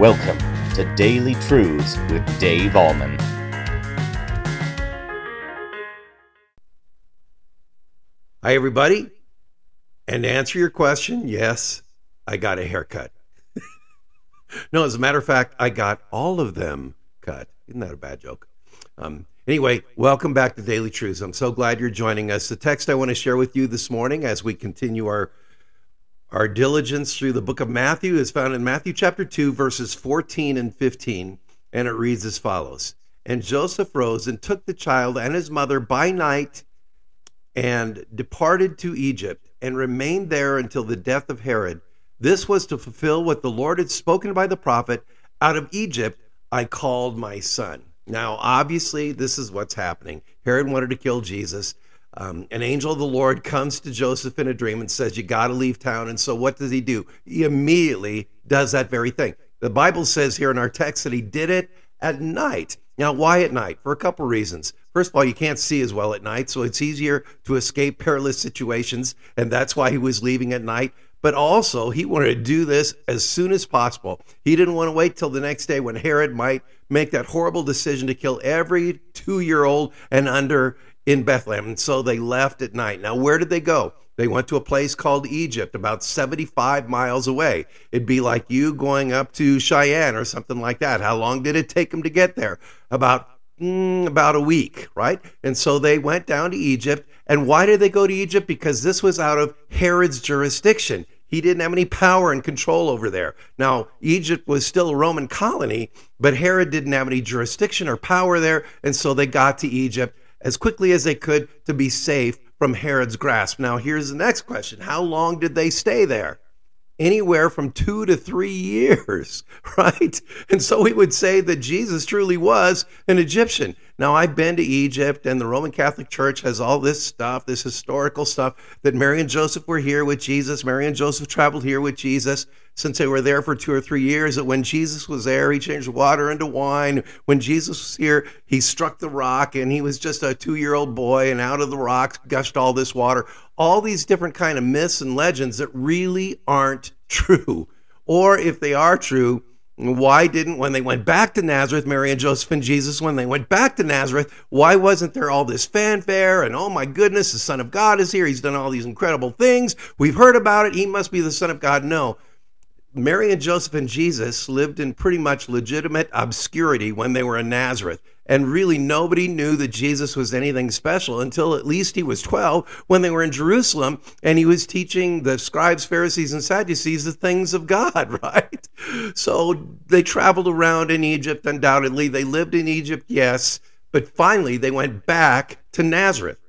Welcome to Daily Truths with Dave Ahlman. Hi, everybody. And to answer your question, yes, I got a haircut. no, as a matter of fact, I got all of them cut. Isn't that a bad joke? Um, anyway, welcome back to Daily Truths. I'm so glad you're joining us. The text I want to share with you this morning as we continue our our diligence through the book of Matthew is found in Matthew chapter 2, verses 14 and 15, and it reads as follows And Joseph rose and took the child and his mother by night and departed to Egypt and remained there until the death of Herod. This was to fulfill what the Lord had spoken by the prophet Out of Egypt I called my son. Now, obviously, this is what's happening. Herod wanted to kill Jesus. Um, an angel of the Lord comes to Joseph in a dream and says, You got to leave town. And so, what does he do? He immediately does that very thing. The Bible says here in our text that he did it at night. Now, why at night? For a couple reasons. First of all, you can't see as well at night, so it's easier to escape perilous situations, and that's why he was leaving at night. But also, he wanted to do this as soon as possible. He didn't want to wait till the next day when Herod might make that horrible decision to kill every two year old and under in Bethlehem. And so they left at night. Now, where did they go? They went to a place called Egypt, about 75 miles away. It'd be like you going up to Cheyenne or something like that. How long did it take them to get there? About mm, about a week, right? And so they went down to Egypt. And why did they go to Egypt? Because this was out of Herod's jurisdiction. He didn't have any power and control over there. Now, Egypt was still a Roman colony, but Herod didn't have any jurisdiction or power there. And so they got to Egypt as quickly as they could to be safe from Herod's grasp. Now, here's the next question How long did they stay there? Anywhere from two to three years, right? And so we would say that Jesus truly was an Egyptian. Now, I've been to Egypt, and the Roman Catholic Church has all this stuff, this historical stuff that Mary and Joseph were here with Jesus. Mary and Joseph traveled here with Jesus since they were there for two or three years. That when Jesus was there, he changed water into wine. When Jesus was here, he struck the rock, and he was just a two year old boy, and out of the rock gushed all this water. All these different kind of myths and legends that really aren't true. Or if they are true, why didn't, when they went back to Nazareth, Mary and Joseph and Jesus, when they went back to Nazareth, why wasn't there all this fanfare and, oh my goodness, the Son of God is here. He's done all these incredible things. We've heard about it. He must be the Son of God. No. Mary and Joseph and Jesus lived in pretty much legitimate obscurity when they were in Nazareth. And really, nobody knew that Jesus was anything special until at least he was 12 when they were in Jerusalem and he was teaching the scribes, Pharisees, and Sadducees the things of God, right? So they traveled around in Egypt, undoubtedly. They lived in Egypt, yes. But finally, they went back to Nazareth.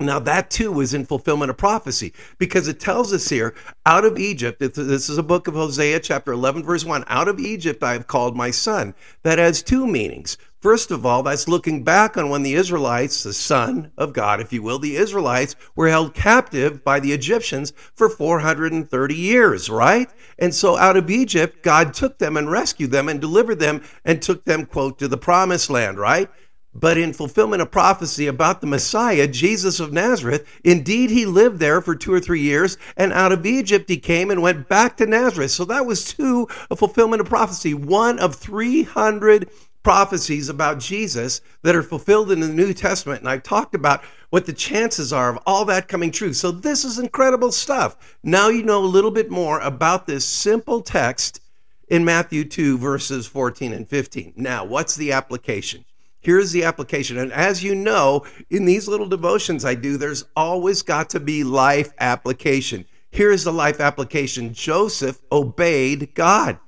Now, that too was in fulfillment of prophecy because it tells us here out of Egypt, this is a book of Hosea, chapter 11, verse 1 out of Egypt I have called my son. That has two meanings. First of all, that's looking back on when the Israelites, the son of God, if you will, the Israelites were held captive by the Egyptians for 430 years, right? And so out of Egypt, God took them and rescued them and delivered them and took them, quote, to the promised land, right? But in fulfillment of prophecy about the Messiah, Jesus of Nazareth, indeed he lived there for two or three years, and out of Egypt he came and went back to Nazareth. So that was two, a fulfillment of prophecy, one of 300 prophecies about Jesus that are fulfilled in the New Testament. And I talked about what the chances are of all that coming true. So this is incredible stuff. Now you know a little bit more about this simple text in Matthew 2, verses 14 and 15. Now, what's the application? Here's the application. And as you know, in these little devotions I do, there's always got to be life application. Here's the life application Joseph obeyed God.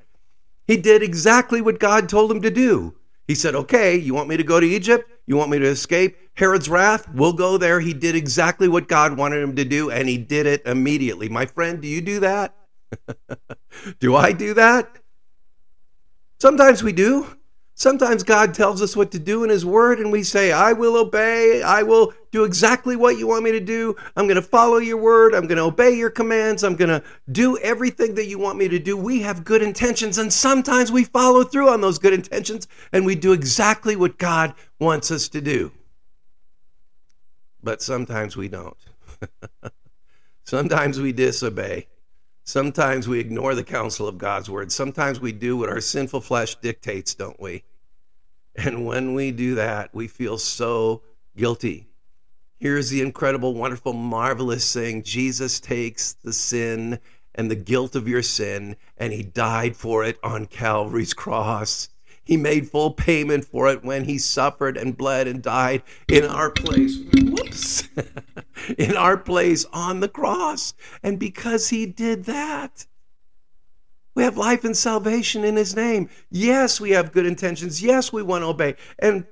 He did exactly what God told him to do. He said, Okay, you want me to go to Egypt? You want me to escape Herod's wrath? We'll go there. He did exactly what God wanted him to do, and he did it immediately. My friend, do you do that? do I do that? Sometimes we do. Sometimes God tells us what to do in His Word, and we say, I will obey. I will do exactly what you want me to do. I'm going to follow your word. I'm going to obey your commands. I'm going to do everything that you want me to do. We have good intentions, and sometimes we follow through on those good intentions, and we do exactly what God wants us to do. But sometimes we don't. sometimes we disobey. Sometimes we ignore the counsel of God's word. Sometimes we do what our sinful flesh dictates, don't we? And when we do that, we feel so guilty. Here's the incredible, wonderful, marvelous thing Jesus takes the sin and the guilt of your sin, and he died for it on Calvary's cross. He made full payment for it when he suffered and bled and died in our place. Whoops. in our place on the cross. And because he did that, we have life and salvation in his name. Yes, we have good intentions. Yes, we want to obey. And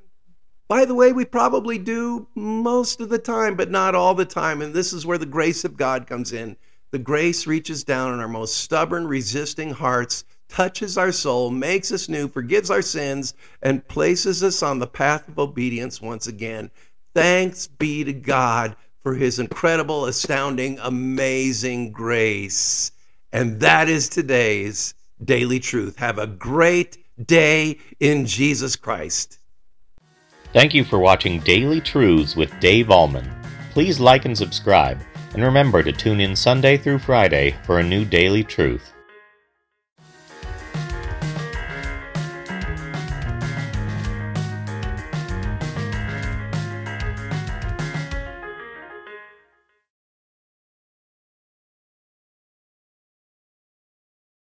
by the way, we probably do most of the time, but not all the time. And this is where the grace of God comes in. The grace reaches down in our most stubborn, resisting hearts, touches our soul, makes us new, forgives our sins, and places us on the path of obedience once again. Thanks be to God for his incredible, astounding, amazing grace. And that is today's daily truth. Have a great day in Jesus Christ. Thank you for watching Daily Truths with Dave Ahlman. Please like and subscribe, and remember to tune in Sunday through Friday for a new daily truth.